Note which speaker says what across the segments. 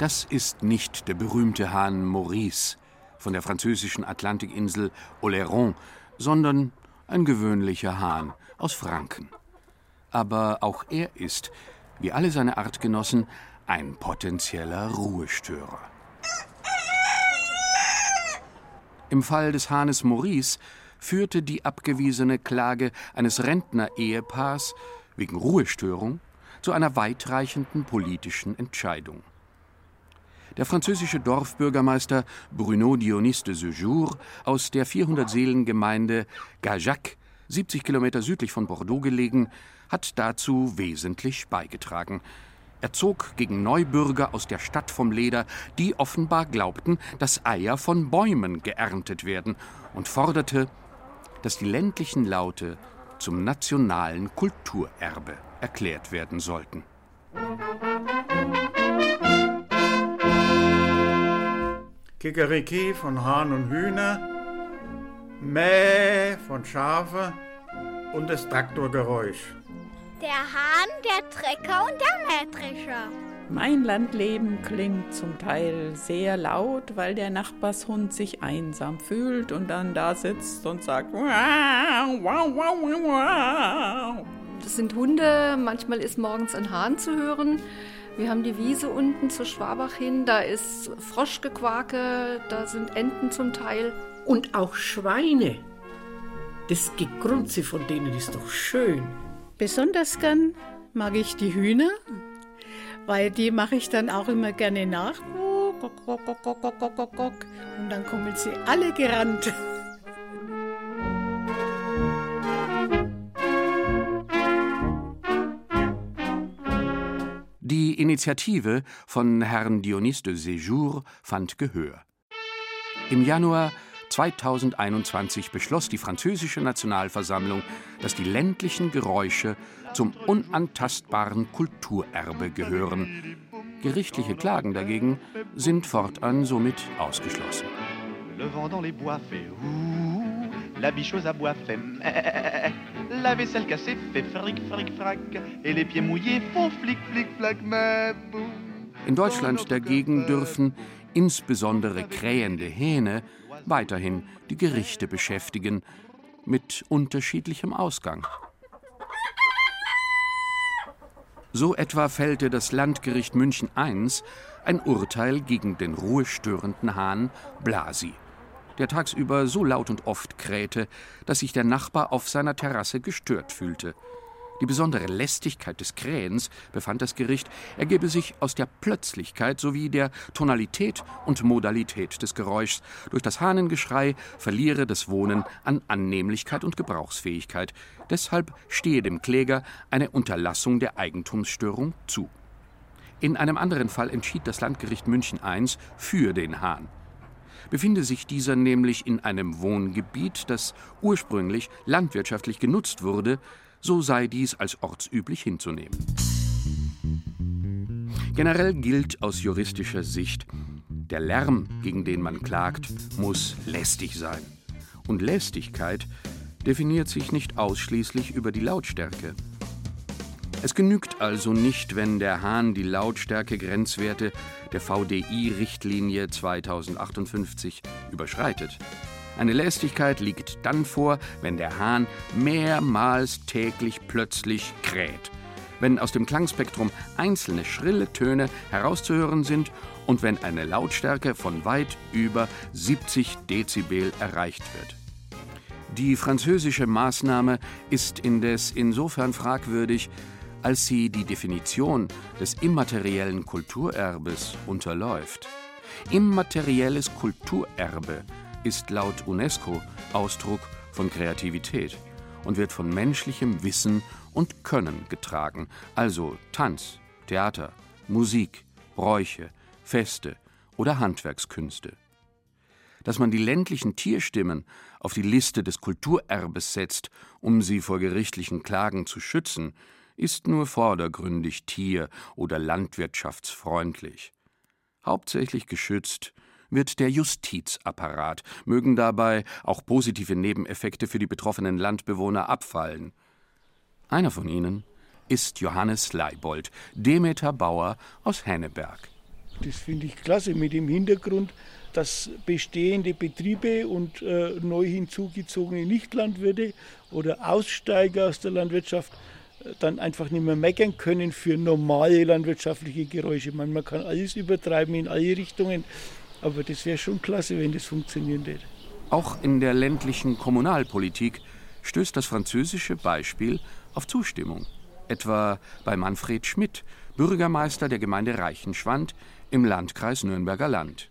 Speaker 1: Das ist nicht der berühmte Hahn Maurice von der französischen Atlantikinsel Oléron, sondern ein gewöhnlicher Hahn aus Franken. Aber auch er ist, wie alle seine Artgenossen, ein potenzieller Ruhestörer. Im Fall des Hahnes Maurice führte die abgewiesene Klage eines Rentner-Ehepaars wegen Ruhestörung zu einer weitreichenden politischen Entscheidung. Der französische Dorfbürgermeister Bruno Dionys de Sejour aus der 400-Seelen-Gemeinde Gajac, 70 Kilometer südlich von Bordeaux gelegen, hat dazu wesentlich beigetragen. Er zog gegen Neubürger aus der Stadt vom Leder, die offenbar glaubten, dass Eier von Bäumen geerntet werden, und forderte, dass die ländlichen Laute zum nationalen Kulturerbe erklärt werden sollten.
Speaker 2: Kikeriki von Hahn und Hühner, Mäh von Schafe und das Traktorgeräusch.
Speaker 3: Der Hahn, der Trecker und der Mähdrescher.
Speaker 4: Mein Landleben klingt zum Teil sehr laut, weil der Nachbarshund sich einsam fühlt und dann da sitzt und sagt wow, wow, wow, wow.
Speaker 5: Das sind Hunde, manchmal ist morgens ein Hahn zu hören. Wir haben die Wiese unten zu Schwabach hin, da ist Froschgequake, da sind Enten zum Teil.
Speaker 6: Und auch Schweine. Das Gegrunze von denen ist doch schön.
Speaker 7: Besonders gern mag ich die Hühner, weil die mache ich dann auch immer gerne nach. Und dann kommen sie alle gerannt.
Speaker 1: Initiative von Herrn Dionys de Séjour fand Gehör. Im Januar 2021 beschloss die französische Nationalversammlung, dass die ländlichen Geräusche zum unantastbaren Kulturerbe gehören. Gerichtliche Klagen dagegen sind fortan somit ausgeschlossen. Le vent dans les bois fait la bicheuse à bois fait. La vaisselle cassée fait fric fric frac et les pieds mouillés font flic flic flac In Deutschland dagegen dürfen insbesondere krähende Hähne weiterhin die Gerichte beschäftigen, mit unterschiedlichem Ausgang. So etwa fällte das Landgericht München I ein Urteil gegen den ruhestörenden Hahn Blasi der tagsüber so laut und oft krähte, dass sich der Nachbar auf seiner Terrasse gestört fühlte. Die besondere Lästigkeit des Krähens, befand das Gericht, ergebe sich aus der Plötzlichkeit sowie der Tonalität und Modalität des Geräuschs. Durch das Hahnengeschrei verliere das Wohnen an Annehmlichkeit und Gebrauchsfähigkeit. Deshalb stehe dem Kläger eine Unterlassung der Eigentumsstörung zu. In einem anderen Fall entschied das Landgericht München I für den Hahn befinde sich dieser nämlich in einem Wohngebiet, das ursprünglich landwirtschaftlich genutzt wurde, so sei dies als ortsüblich hinzunehmen. Generell gilt aus juristischer Sicht, der Lärm, gegen den man klagt, muss lästig sein. Und Lästigkeit definiert sich nicht ausschließlich über die Lautstärke. Es genügt also nicht, wenn der Hahn die Lautstärke-Grenzwerte der VDI-Richtlinie 2058 überschreitet. Eine Lästigkeit liegt dann vor, wenn der Hahn mehrmals täglich plötzlich kräht, wenn aus dem Klangspektrum einzelne schrille Töne herauszuhören sind und wenn eine Lautstärke von weit über 70 Dezibel erreicht wird. Die französische Maßnahme ist indes insofern fragwürdig, als sie die Definition des immateriellen Kulturerbes unterläuft. Immaterielles Kulturerbe ist laut UNESCO Ausdruck von Kreativität und wird von menschlichem Wissen und Können getragen, also Tanz, Theater, Musik, Bräuche, Feste oder Handwerkskünste. Dass man die ländlichen Tierstimmen auf die Liste des Kulturerbes setzt, um sie vor gerichtlichen Klagen zu schützen, ist nur vordergründig tier- oder landwirtschaftsfreundlich. Hauptsächlich geschützt wird der Justizapparat, mögen dabei auch positive Nebeneffekte für die betroffenen Landbewohner abfallen. Einer von ihnen ist Johannes Leibold, Demeter Bauer aus Henneberg.
Speaker 8: Das finde ich klasse mit dem Hintergrund, dass bestehende Betriebe und äh, neu hinzugezogene Nichtlandwirte oder Aussteiger aus der Landwirtschaft dann einfach nicht mehr meckern können für normale landwirtschaftliche Geräusche. Man, man kann alles übertreiben in alle Richtungen, aber das wäre schon klasse, wenn das funktionieren würde.
Speaker 1: Auch in der ländlichen Kommunalpolitik stößt das französische Beispiel auf Zustimmung. Etwa bei Manfred Schmidt, Bürgermeister der Gemeinde Reichenschwand im Landkreis Nürnberger Land.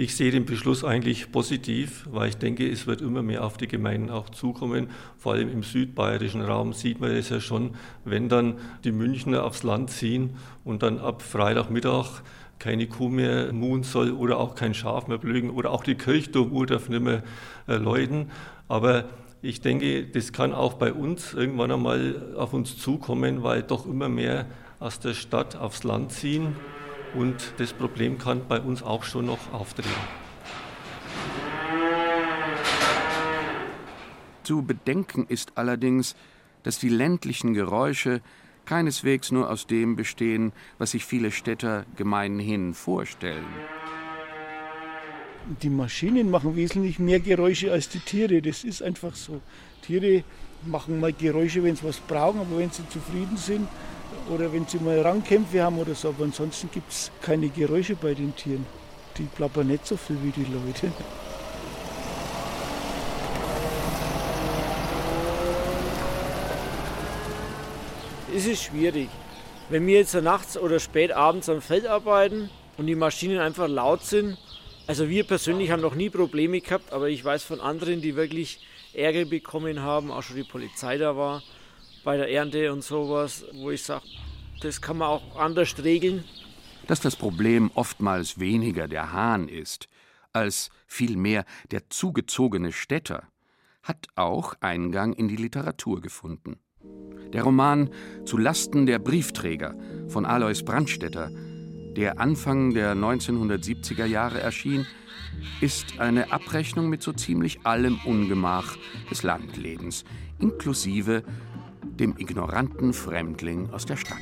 Speaker 9: Ich sehe den Beschluss eigentlich positiv, weil ich denke, es wird immer mehr auf die Gemeinden auch zukommen. Vor allem im südbayerischen Raum sieht man es ja schon, wenn dann die Münchner aufs Land ziehen und dann ab Freitagmittag keine Kuh mehr muhen soll oder auch kein Schaf mehr blügen oder auch die Kirchturmuhr darf nicht mehr äh, läuten. Aber ich denke, das kann auch bei uns irgendwann einmal auf uns zukommen, weil doch immer mehr aus der Stadt aufs Land ziehen und das Problem kann bei uns auch schon noch auftreten.
Speaker 1: Zu bedenken ist allerdings, dass die ländlichen Geräusche keineswegs nur aus dem bestehen, was sich viele Städter gemeinhin vorstellen.
Speaker 8: Die Maschinen machen wesentlich mehr Geräusche als die Tiere. Das ist einfach so. Tiere machen mal Geräusche, wenn sie was brauchen, aber wenn sie zufrieden sind, oder wenn sie mal Rangkämpfe haben oder so. Aber ansonsten gibt es keine Geräusche bei den Tieren. Die plappern nicht so viel wie die Leute.
Speaker 10: Es ist schwierig. Wenn wir jetzt nachts oder spät abends am Feld arbeiten und die Maschinen einfach laut sind, also wir persönlich haben noch nie Probleme gehabt, aber ich weiß von anderen, die wirklich Ärger bekommen haben, auch schon die Polizei da war, bei der Ernte und sowas, wo ich sage, das kann man auch anders regeln.
Speaker 1: Dass das Problem oftmals weniger der Hahn ist, als vielmehr der zugezogene Städter, hat auch Eingang in die Literatur gefunden. Der Roman Zu Lasten der Briefträger von Alois Brandstätter, der Anfang der 1970er Jahre erschien, ist eine Abrechnung mit so ziemlich allem Ungemach des Landlebens, inklusive dem ignoranten Fremdling aus der Stadt.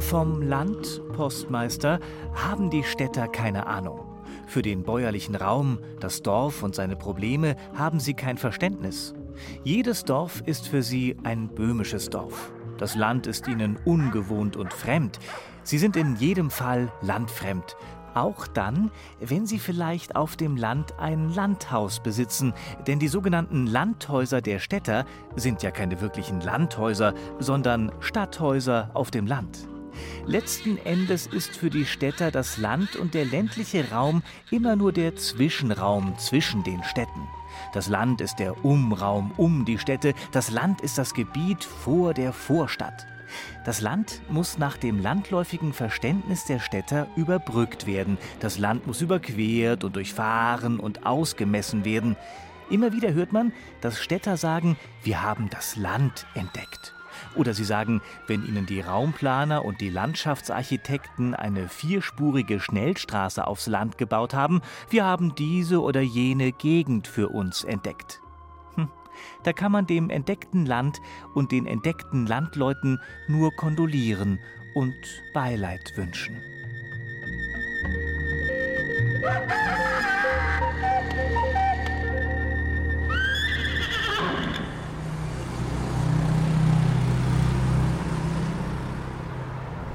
Speaker 11: Vom Landpostmeister haben die Städter keine Ahnung. Für den bäuerlichen Raum, das Dorf und seine Probleme haben sie kein Verständnis. Jedes Dorf ist für sie ein böhmisches Dorf. Das Land ist ihnen ungewohnt und fremd. Sie sind in jedem Fall landfremd, auch dann, wenn sie vielleicht auf dem Land ein Landhaus besitzen, denn die sogenannten Landhäuser der Städter sind ja keine wirklichen Landhäuser, sondern Stadthäuser auf dem Land. Letzten Endes ist für die Städter das Land und der ländliche Raum immer nur der Zwischenraum zwischen den Städten. Das Land ist der Umraum um die Städte, das Land ist das Gebiet vor der Vorstadt. Das Land muss nach dem landläufigen Verständnis der Städter überbrückt werden. Das Land muss überquert und durchfahren und ausgemessen werden. Immer wieder hört man, dass Städter sagen, wir haben das Land entdeckt. Oder sie sagen, wenn ihnen die Raumplaner und die Landschaftsarchitekten eine vierspurige Schnellstraße aufs Land gebaut haben, wir haben diese oder jene Gegend für uns entdeckt. Da kann man dem entdeckten Land und den entdeckten Landleuten nur kondolieren und Beileid wünschen.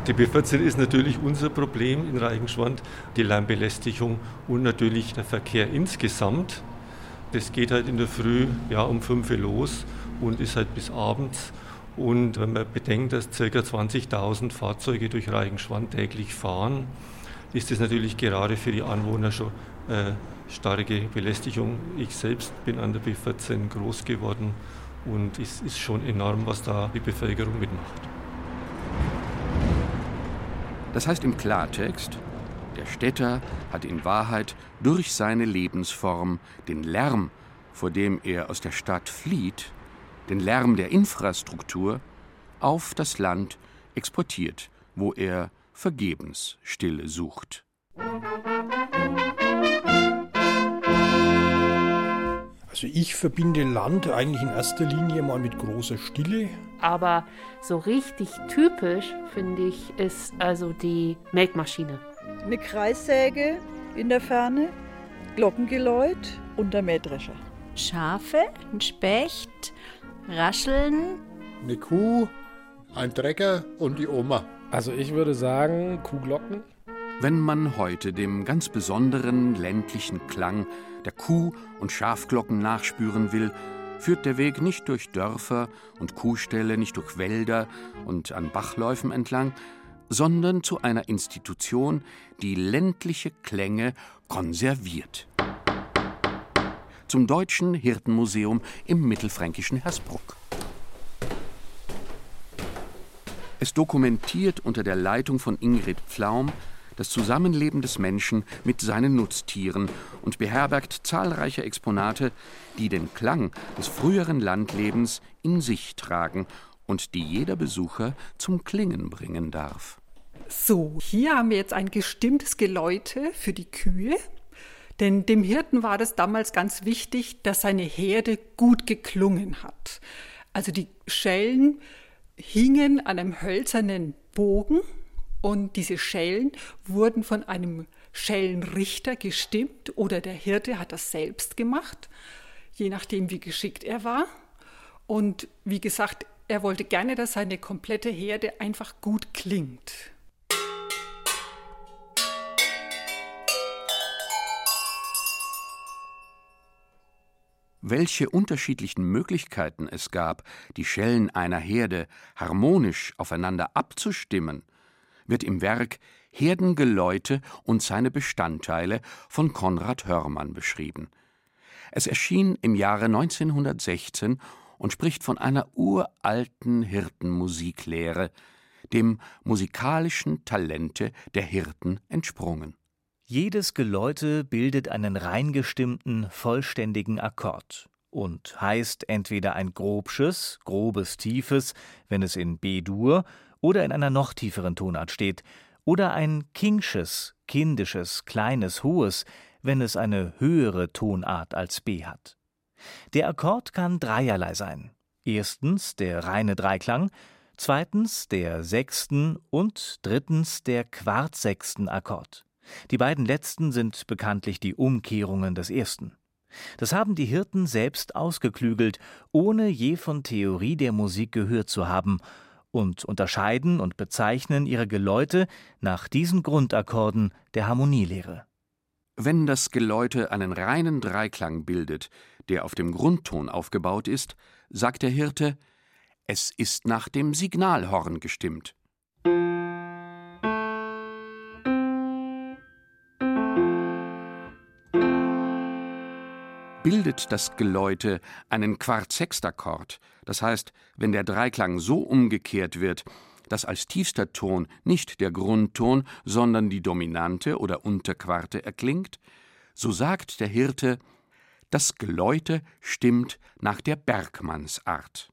Speaker 9: Die B14 ist natürlich unser Problem in Reichenschwand, die Lärmbelästigung und natürlich der Verkehr insgesamt. Das geht halt in der Früh ja, um 5 Uhr los und ist halt bis abends. Und wenn man bedenkt, dass ca. 20.000 Fahrzeuge durch Reichenschwand täglich fahren, ist das natürlich gerade für die Anwohner schon äh, starke Belästigung. Ich selbst bin an der B14 groß geworden und es ist schon enorm, was da die Bevölkerung mitmacht.
Speaker 1: Das heißt im Klartext, der Städter hat in Wahrheit durch seine Lebensform den Lärm, vor dem er aus der Stadt flieht, den Lärm der Infrastruktur, auf das Land exportiert, wo er vergebens Stille sucht.
Speaker 2: Also
Speaker 12: Also ich verbinde Land eigentlich in erster Linie mal mit großer Stille.
Speaker 13: Aber so richtig typisch, finde ich, ist also die Melkmaschine.
Speaker 14: Eine Kreissäge in der Ferne, Glockengeläut und der Mähdrescher.
Speaker 15: Schafe, ein Specht, Rascheln.
Speaker 16: Eine Kuh, ein Trecker und die Oma.
Speaker 17: Also ich würde sagen Kuhglocken.
Speaker 1: Wenn man heute dem ganz besonderen ländlichen Klang der Kuh- und Schafglocken nachspüren will, führt der Weg nicht durch Dörfer und Kuhställe, nicht durch Wälder und an Bachläufen entlang, sondern zu einer Institution, die ländliche Klänge konserviert. Zum Deutschen Hirtenmuseum im mittelfränkischen Hersbruck. Es dokumentiert unter der Leitung von Ingrid Pflaum das Zusammenleben des Menschen mit seinen Nutztieren und beherbergt zahlreiche Exponate, die den Klang des früheren Landlebens in sich tragen und die jeder Besucher zum Klingen bringen darf.
Speaker 4: So, hier haben wir jetzt ein gestimmtes Geläute für die Kühe. Denn dem Hirten war es damals ganz wichtig, dass seine Herde gut geklungen hat. Also die Schellen hingen an einem hölzernen Bogen und diese Schellen wurden von einem Schellenrichter gestimmt oder der Hirte hat das selbst gemacht, je nachdem, wie geschickt er war. Und wie gesagt, er wollte gerne, dass seine komplette Herde einfach gut klingt.
Speaker 1: Welche unterschiedlichen Möglichkeiten es gab, die Schellen einer Herde harmonisch aufeinander abzustimmen, wird im Werk Herdengeläute und seine Bestandteile von Konrad Hörmann beschrieben. Es erschien im Jahre 1916 und spricht von einer uralten Hirtenmusiklehre, dem musikalischen Talente der Hirten entsprungen.
Speaker 11: Jedes Geläute bildet einen reingestimmten, vollständigen Akkord und heißt entweder ein grobsches, grobes, tiefes, wenn es in B-Dur oder in einer noch tieferen Tonart steht, oder ein kingsches, kindisches, kleines, hohes, wenn es eine höhere Tonart als B hat. Der Akkord kann dreierlei sein. Erstens der reine Dreiklang, zweitens der sechsten und drittens der Quartsechsten Akkord. Die beiden letzten sind bekanntlich die Umkehrungen des ersten. Das haben die Hirten selbst ausgeklügelt, ohne je von Theorie der Musik gehört zu haben, und unterscheiden und bezeichnen ihre Geläute nach diesen Grundakkorden der Harmonielehre.
Speaker 1: Wenn das Geläute einen reinen Dreiklang bildet, der auf dem Grundton aufgebaut ist, sagt der Hirte, es ist nach dem Signalhorn gestimmt. Bildet das Geläute einen Quartsextakkord, das heißt, wenn der Dreiklang so umgekehrt wird, dass als tiefster Ton nicht der Grundton, sondern die Dominante oder Unterquarte erklingt, so sagt der Hirte, das Geläute stimmt nach der Bergmannsart.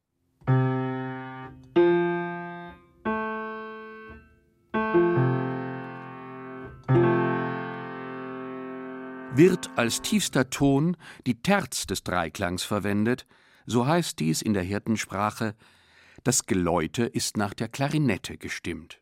Speaker 1: Wird als tiefster Ton die Terz des Dreiklangs verwendet, so heißt dies in der Hirtensprache, das Geläute ist nach der Klarinette gestimmt.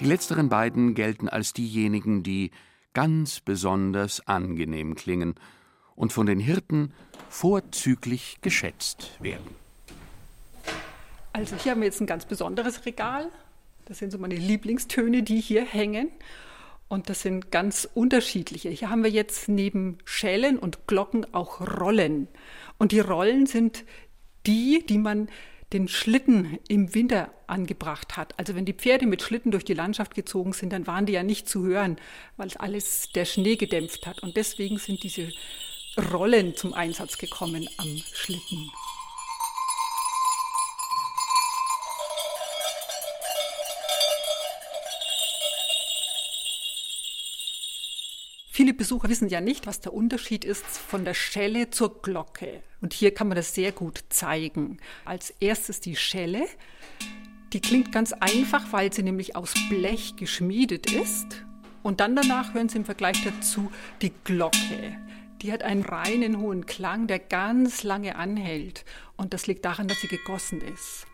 Speaker 1: Die letzteren beiden gelten als diejenigen, die ganz besonders angenehm klingen und von den Hirten vorzüglich geschätzt werden.
Speaker 4: Also hier haben wir jetzt ein ganz besonderes Regal. Das sind so meine Lieblingstöne, die hier hängen. Und das sind ganz unterschiedliche. Hier haben wir jetzt neben Schellen und Glocken auch Rollen. Und die Rollen sind die, die man den Schlitten im Winter angebracht hat. Also wenn die Pferde mit Schlitten durch die Landschaft gezogen sind, dann waren die ja nicht zu hören, weil alles der Schnee gedämpft hat. Und deswegen sind diese Rollen zum Einsatz gekommen am Schlitten. Viele Besucher wissen ja nicht, was der Unterschied ist von der Schelle zur Glocke. Und hier kann man das sehr gut zeigen. Als erstes die Schelle.
Speaker 18: Die klingt ganz einfach, weil sie nämlich aus Blech geschmiedet ist. Und dann danach hören Sie im Vergleich dazu die Glocke. Die hat einen reinen hohen Klang, der ganz lange anhält. Und das liegt daran, dass sie gegossen ist.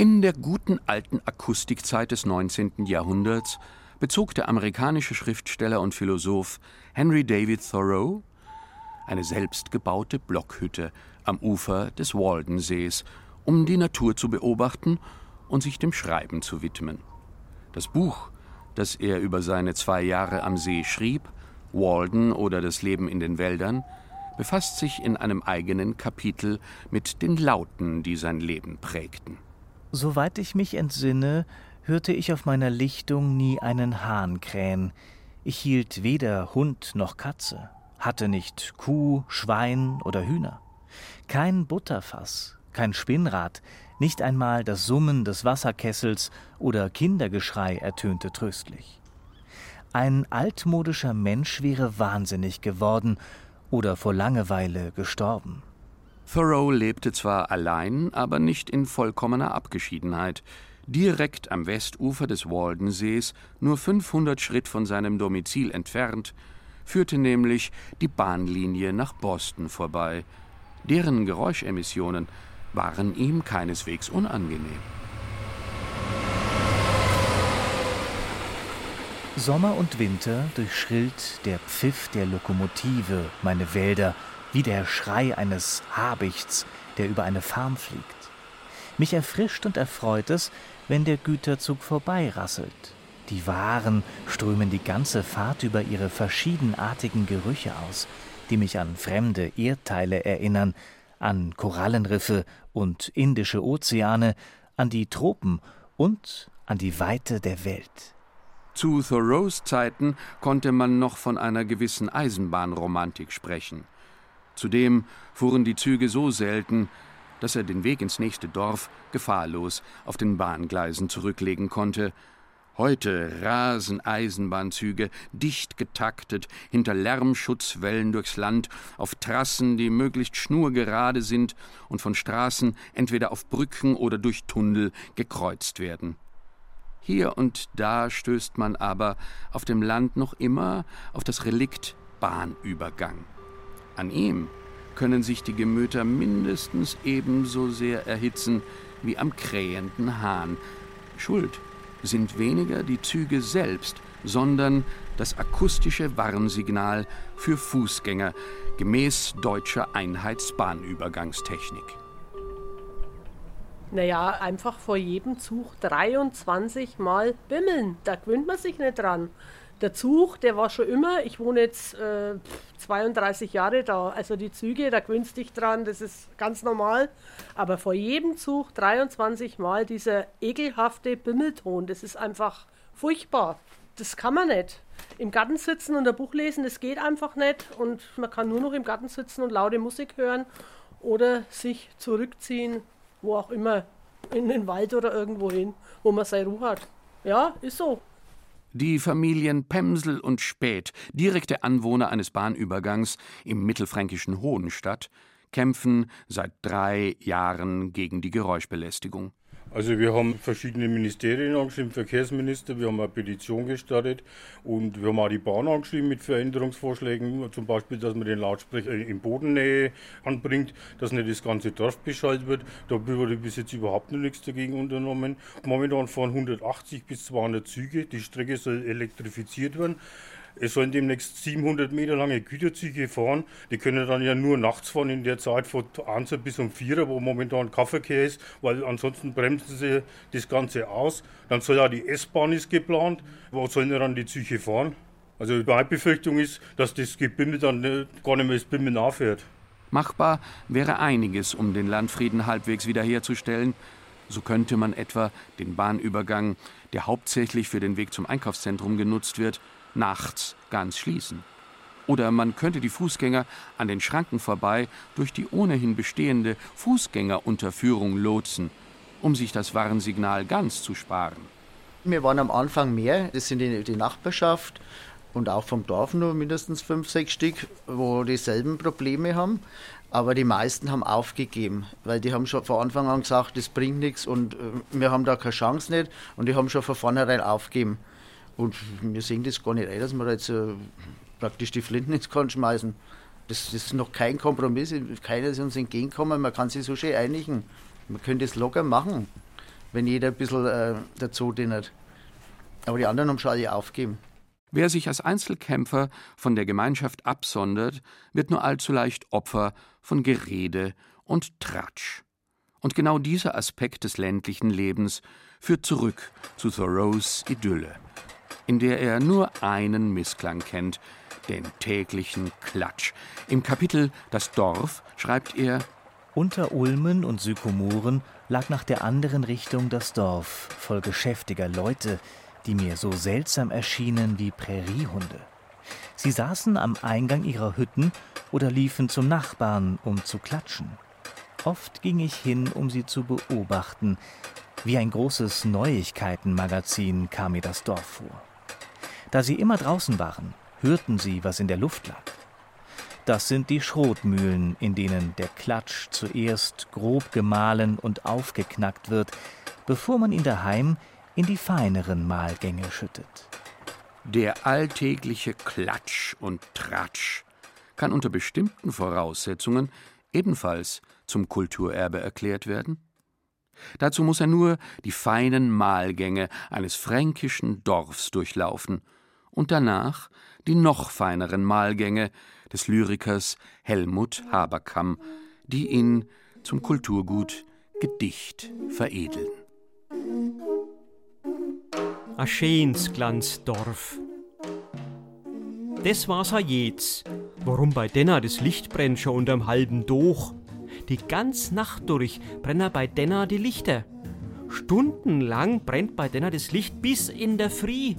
Speaker 1: In der guten alten Akustikzeit des 19. Jahrhunderts bezog der amerikanische Schriftsteller und Philosoph Henry David Thoreau eine selbstgebaute Blockhütte am Ufer des Waldensees, um die Natur zu beobachten und sich dem Schreiben zu widmen. Das Buch, das er über seine zwei Jahre am See schrieb, Walden oder das Leben in den Wäldern, befasst sich in einem eigenen Kapitel mit den Lauten, die sein Leben prägten.
Speaker 11: Soweit ich mich entsinne, hörte ich auf meiner Lichtung nie einen Hahn krähen. Ich hielt weder Hund noch Katze, hatte nicht Kuh, Schwein oder Hühner. Kein Butterfass, kein Spinnrad, nicht einmal das Summen des Wasserkessels oder Kindergeschrei ertönte tröstlich. Ein altmodischer Mensch wäre wahnsinnig geworden oder vor Langeweile gestorben.
Speaker 1: Thoreau lebte zwar allein, aber nicht in vollkommener Abgeschiedenheit. Direkt am Westufer des Waldensees, nur 500 Schritt von seinem Domizil entfernt, führte nämlich die Bahnlinie nach Boston vorbei. Deren Geräuschemissionen waren ihm keineswegs unangenehm.
Speaker 11: Sommer und Winter durchschrillt der Pfiff der Lokomotive meine Wälder wie der Schrei eines Habichts, der über eine Farm fliegt. Mich erfrischt und erfreut es, wenn der Güterzug vorbeirasselt. Die Waren strömen die ganze Fahrt über ihre verschiedenartigen Gerüche aus, die mich an fremde Erdteile erinnern, an Korallenriffe und indische Ozeane, an die Tropen und an die Weite der Welt.
Speaker 1: Zu Thoreaus Zeiten konnte man noch von einer gewissen Eisenbahnromantik sprechen. Zudem fuhren die Züge so selten, dass er den Weg ins nächste Dorf gefahrlos auf den Bahngleisen zurücklegen konnte. Heute rasen Eisenbahnzüge dicht getaktet hinter Lärmschutzwellen durchs Land auf Trassen, die möglichst schnurgerade sind und von Straßen entweder auf Brücken oder durch Tunnel gekreuzt werden. Hier und da stößt man aber auf dem Land noch immer auf das Relikt Bahnübergang. An ihm können sich die Gemüter mindestens ebenso sehr erhitzen wie am krähenden Hahn. Schuld sind weniger die Züge selbst, sondern das akustische Warnsignal für Fußgänger gemäß deutscher Einheitsbahnübergangstechnik.
Speaker 19: Naja, einfach vor jedem Zug 23 Mal bimmeln. Da gewöhnt man sich nicht dran. Der Zug, der war schon immer, ich wohne jetzt äh, 32 Jahre da, also die Züge, da gewöhnst dich dran, das ist ganz normal. Aber vor jedem Zug 23 Mal dieser ekelhafte Bimmelton, das ist einfach furchtbar. Das kann man nicht. Im Garten sitzen und ein Buch lesen, das geht einfach nicht. Und man kann nur noch im Garten sitzen und laute Musik hören oder sich zurückziehen, wo auch immer, in den Wald oder irgendwo hin, wo man seine Ruhe hat. Ja, ist so.
Speaker 1: Die Familien Pemsel und Späth, direkte Anwohner eines Bahnübergangs im mittelfränkischen Hohenstadt, kämpfen seit drei Jahren gegen die Geräuschbelästigung.
Speaker 12: Also wir haben verschiedene Ministerien angeschrieben, Verkehrsminister, wir haben eine Petition gestartet und wir haben auch die Bahn angeschrieben mit Veränderungsvorschlägen, zum Beispiel, dass man den Lautsprecher in Bodennähe anbringt, dass nicht das ganze Dorf beschallt wird. Da wurde bis jetzt überhaupt noch nichts dagegen unternommen. Momentan fahren 180 bis 200 Züge, die Strecke soll elektrifiziert werden. Es sollen demnächst 700 Meter lange Güterzüge fahren. Die können dann ja nur nachts fahren, in der Zeit von 1 bis um 4, wo momentan Kaffeeverkehr ist, weil ansonsten bremsen sie das Ganze aus. Dann soll ja die S-Bahn ist geplant. Wo sollen dann die Züge fahren? Also meine Befürchtung ist, dass das Gebimmel dann gar nicht mehr das Bimmeln aufhört.
Speaker 1: Machbar wäre einiges, um den Landfrieden halbwegs wiederherzustellen. So könnte man etwa den Bahnübergang, der hauptsächlich für den Weg zum Einkaufszentrum genutzt wird, nachts ganz schließen. Oder man könnte die Fußgänger an den Schranken vorbei durch die ohnehin bestehende Fußgängerunterführung lotsen. um sich das Warnsignal ganz zu sparen.
Speaker 20: Wir waren am Anfang mehr, das sind die, die Nachbarschaft und auch vom Dorf nur mindestens fünf, sechs Stück, wo dieselben Probleme haben. Aber die meisten haben aufgegeben, weil die haben schon von Anfang an gesagt, das bringt nichts und äh, wir haben da keine Chance nicht und die haben schon von vornherein aufgegeben. Und wir sehen das gar nicht ein, dass wir da jetzt äh, praktisch die Flinten ins Korn schmeißen. Das, das, ist noch kein Kompromiss, keiner ist uns entgegenkommen, man kann sich so schön einigen. Man könnte es locker machen, wenn jeder ein bisschen äh, dazu dient. Aber die anderen haben schon alle aufgegeben.
Speaker 1: Wer sich als Einzelkämpfer von der Gemeinschaft absondert, wird nur allzu leicht Opfer von Gerede und Tratsch. Und genau dieser Aspekt des ländlichen Lebens führt zurück zu Thoreaus Idylle, in der er nur einen Missklang kennt, den täglichen Klatsch. Im Kapitel Das Dorf schreibt er
Speaker 11: Unter Ulmen und Sykomoren lag nach der anderen Richtung das Dorf, voll geschäftiger Leute, die mir so seltsam erschienen wie Präriehunde. Sie saßen am Eingang ihrer Hütten oder liefen zum Nachbarn, um zu klatschen. Oft ging ich hin, um sie zu beobachten. Wie ein großes Neuigkeitenmagazin kam mir das Dorf vor. Da sie immer draußen waren, hörten sie, was in der Luft lag. Das sind die Schrotmühlen, in denen der Klatsch zuerst grob gemahlen und aufgeknackt wird, bevor man ihn daheim in die feineren Mahlgänge schüttet.
Speaker 1: Der alltägliche Klatsch und Tratsch kann unter bestimmten Voraussetzungen ebenfalls zum Kulturerbe erklärt werden. Dazu muss er nur die feinen Mahlgänge eines fränkischen Dorfs durchlaufen und danach die noch feineren Mahlgänge des Lyrikers Helmut Haberkamm, die ihn zum Kulturgut Gedicht veredeln
Speaker 21: a schönes Glanzdorf. Das war's a jetzt. Warum bei Denner das Licht brennt schon unterm halben Doch? Die ganz Nacht durch brennen bei Denner die Lichter. Stundenlang brennt bei Denner das Licht bis in der Früh.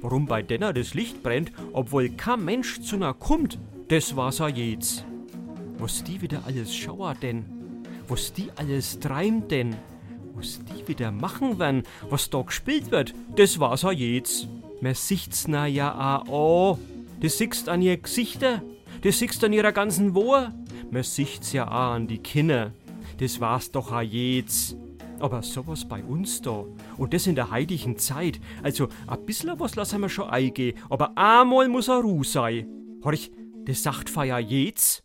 Speaker 21: Warum bei Denner das Licht brennt, obwohl kein Mensch zu nah kommt, das war's a jetzt. Was die wieder alles schauert denn? Was die alles treibt denn? Was die wieder machen werden, was da gespielt wird, das war's ja jetzt. Man sieht's na ja auch. Das siehst an ihr Gesichter, das siehst an ihrer ganzen Wohr. Man sieht's ja auch an die Kinder. Das war's doch auch jetzt. Aber sowas bei uns da. Und das in der heutigen Zeit. Also, ein bisschen was lassen wir schon eingehen. Aber einmal muss er Ruhe sein. Horch, das sagt Feier jetzt.